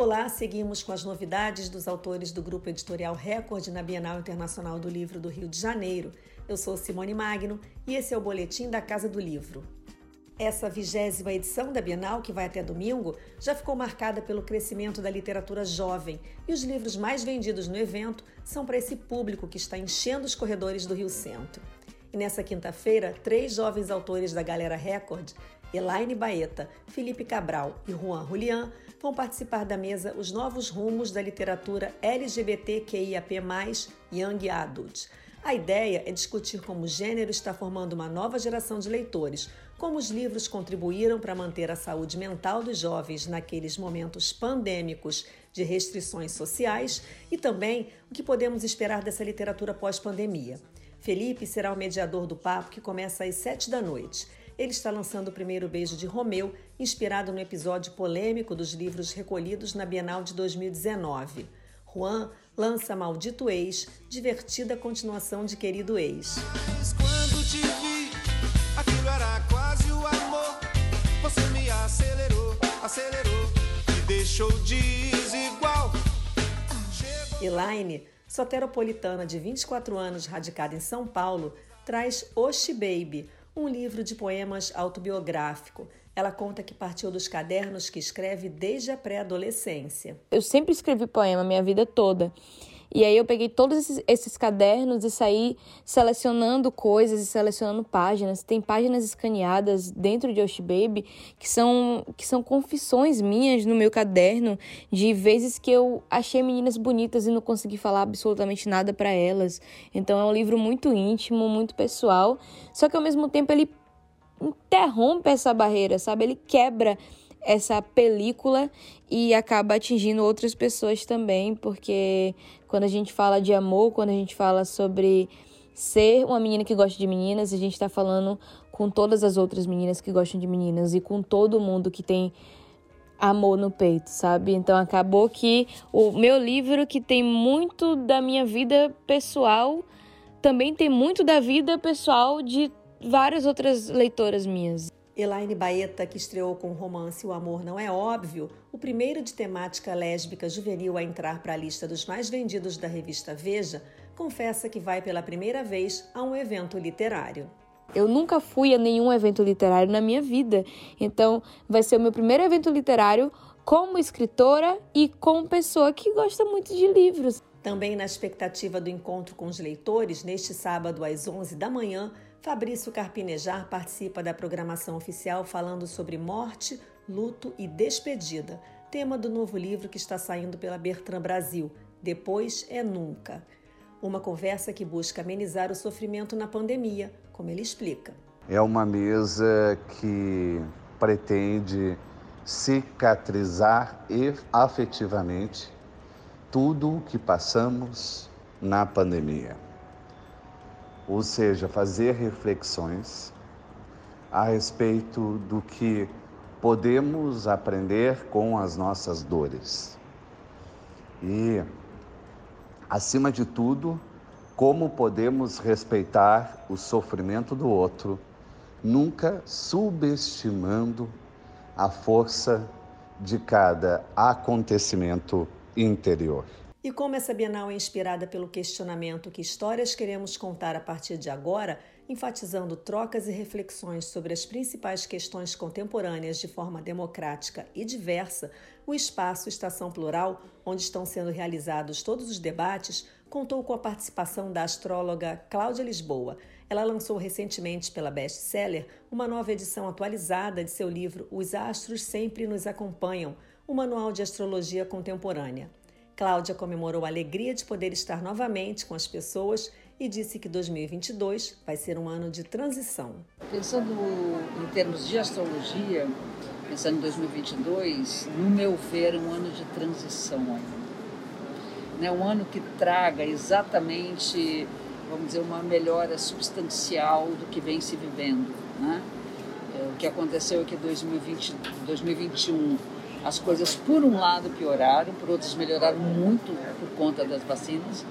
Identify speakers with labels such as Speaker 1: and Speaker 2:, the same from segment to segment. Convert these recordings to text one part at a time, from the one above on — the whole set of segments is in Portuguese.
Speaker 1: Olá, seguimos com as novidades dos autores do Grupo Editorial Record na Bienal Internacional do Livro do Rio de Janeiro. Eu sou Simone Magno e esse é o Boletim da Casa do Livro. Essa vigésima edição da Bienal, que vai até domingo, já ficou marcada pelo crescimento da literatura jovem e os livros mais vendidos no evento são para esse público que está enchendo os corredores do Rio Centro. E nessa quinta-feira, três jovens autores da Galera Record, Elaine Baeta, Felipe Cabral e Juan Julian, vão participar da mesa Os Novos Rumos da Literatura LGBTQIAP+, Young Adult. A ideia é discutir como o gênero está formando uma nova geração de leitores, como os livros contribuíram para manter a saúde mental dos jovens naqueles momentos pandêmicos de restrições sociais e também o que podemos esperar dessa literatura pós-pandemia. Felipe será o mediador do papo que começa às sete da noite. Ele está lançando o primeiro beijo de Romeu, inspirado no episódio polêmico dos livros recolhidos na Bienal de 2019. Juan lança Maldito Ex, divertida continuação de Querido Ex. Quando te vi, aquilo era quase o amor. Você me acelerou, acelerou, me deixou desigual. Elaine, soteropolitana de 24 anos, radicada em São Paulo, traz Oshi Baby, um livro de poemas autobiográfico. Ela conta que partiu dos cadernos que escreve desde a pré-adolescência.
Speaker 2: Eu sempre escrevi poema minha vida toda. E aí eu peguei todos esses, esses, cadernos e saí selecionando coisas e selecionando páginas. Tem páginas escaneadas dentro de Osh Baby que são, que são confissões minhas no meu caderno de vezes que eu achei meninas bonitas e não consegui falar absolutamente nada para elas. Então é um livro muito íntimo, muito pessoal, só que ao mesmo tempo ele interrompe essa barreira, sabe? Ele quebra essa película e acaba atingindo outras pessoas também, porque quando a gente fala de amor, quando a gente fala sobre ser uma menina que gosta de meninas, a gente está falando com todas as outras meninas que gostam de meninas e com todo mundo que tem amor no peito, sabe? Então acabou que o meu livro, que tem muito da minha vida pessoal, também tem muito da vida pessoal de várias outras leitoras minhas.
Speaker 1: Elaine Baeta, que estreou com o romance O Amor Não É Óbvio, o primeiro de temática lésbica juvenil a entrar para a lista dos mais vendidos da revista Veja, confessa que vai pela primeira vez a um evento literário.
Speaker 2: Eu nunca fui a nenhum evento literário na minha vida, então vai ser o meu primeiro evento literário como escritora e como pessoa que gosta muito de livros.
Speaker 1: Também na expectativa do encontro com os leitores, neste sábado às 11 da manhã, Fabrício Carpinejar participa da programação oficial falando sobre morte, luto e despedida, tema do novo livro que está saindo pela Bertrand Brasil, Depois é Nunca. Uma conversa que busca amenizar o sofrimento na pandemia, como ele explica.
Speaker 3: É uma mesa que pretende cicatrizar afetivamente tudo o que passamos na pandemia ou seja, fazer reflexões a respeito do que podemos aprender com as nossas dores. E, acima de tudo, como podemos respeitar o sofrimento do outro, nunca subestimando a força de cada acontecimento interior.
Speaker 1: E como essa Bienal é inspirada pelo questionamento que histórias queremos contar a partir de agora, enfatizando trocas e reflexões sobre as principais questões contemporâneas de forma democrática e diversa, o espaço Estação Plural, onde estão sendo realizados todos os debates, contou com a participação da astróloga Cláudia Lisboa. Ela lançou recentemente pela Bestseller uma nova edição atualizada de seu livro Os Astros Sempre Nos Acompanham, o manual de astrologia contemporânea. Cláudia comemorou a alegria de poder estar novamente com as pessoas e disse que 2022 vai ser um ano de transição.
Speaker 4: Pensando em termos de astrologia, pensando em 2022, no meu ver, é um ano de transição ainda. Né? Um ano que traga exatamente, vamos dizer, uma melhora substancial do que vem se vivendo. Né? É, o que aconteceu é que 2020, 2021 as coisas, por um lado, pioraram, por outros, melhoraram muito por conta das vacinas.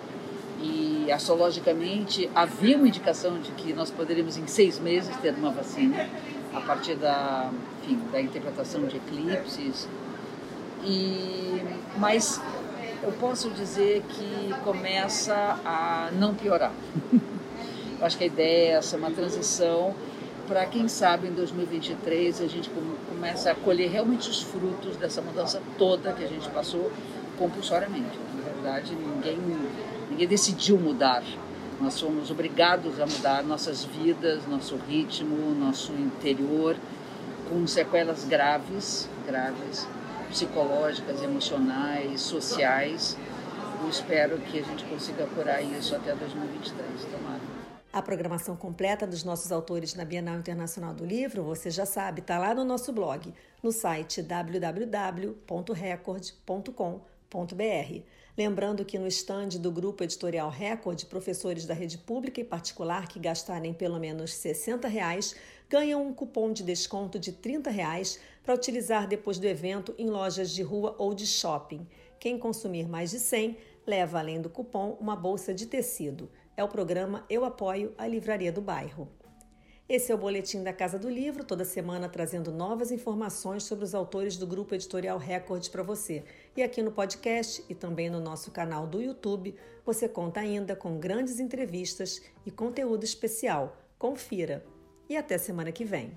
Speaker 4: E astrologicamente havia uma indicação de que nós poderíamos, em seis meses, ter uma vacina, a partir da, enfim, da interpretação de eclipses. E, mas eu posso dizer que começa a não piorar. eu acho que a ideia é essa, uma transição para quem sabe em 2023 a gente começa a colher realmente os frutos dessa mudança toda que a gente passou compulsoriamente. Na verdade, ninguém, ninguém decidiu mudar. Nós somos obrigados a mudar nossas vidas, nosso ritmo, nosso interior, com sequelas graves, graves, psicológicas, emocionais, sociais. Eu espero que a gente consiga curar isso até 2023, tomara.
Speaker 1: A programação completa dos nossos autores na Bienal Internacional do Livro, você já sabe, está lá no nosso blog, no site www.record.com.br. Lembrando que no estande do Grupo Editorial Record, professores da rede pública e particular que gastarem pelo menos 60 reais ganham um cupom de desconto de 30 reais para utilizar depois do evento em lojas de rua ou de shopping. Quem consumir mais de 100 leva, além do cupom, uma bolsa de tecido é o programa Eu Apoio a Livraria do Bairro. Esse é o Boletim da Casa do Livro, toda semana trazendo novas informações sobre os autores do Grupo Editorial Record para você. E aqui no podcast e também no nosso canal do YouTube, você conta ainda com grandes entrevistas e conteúdo especial. Confira! E até semana que vem.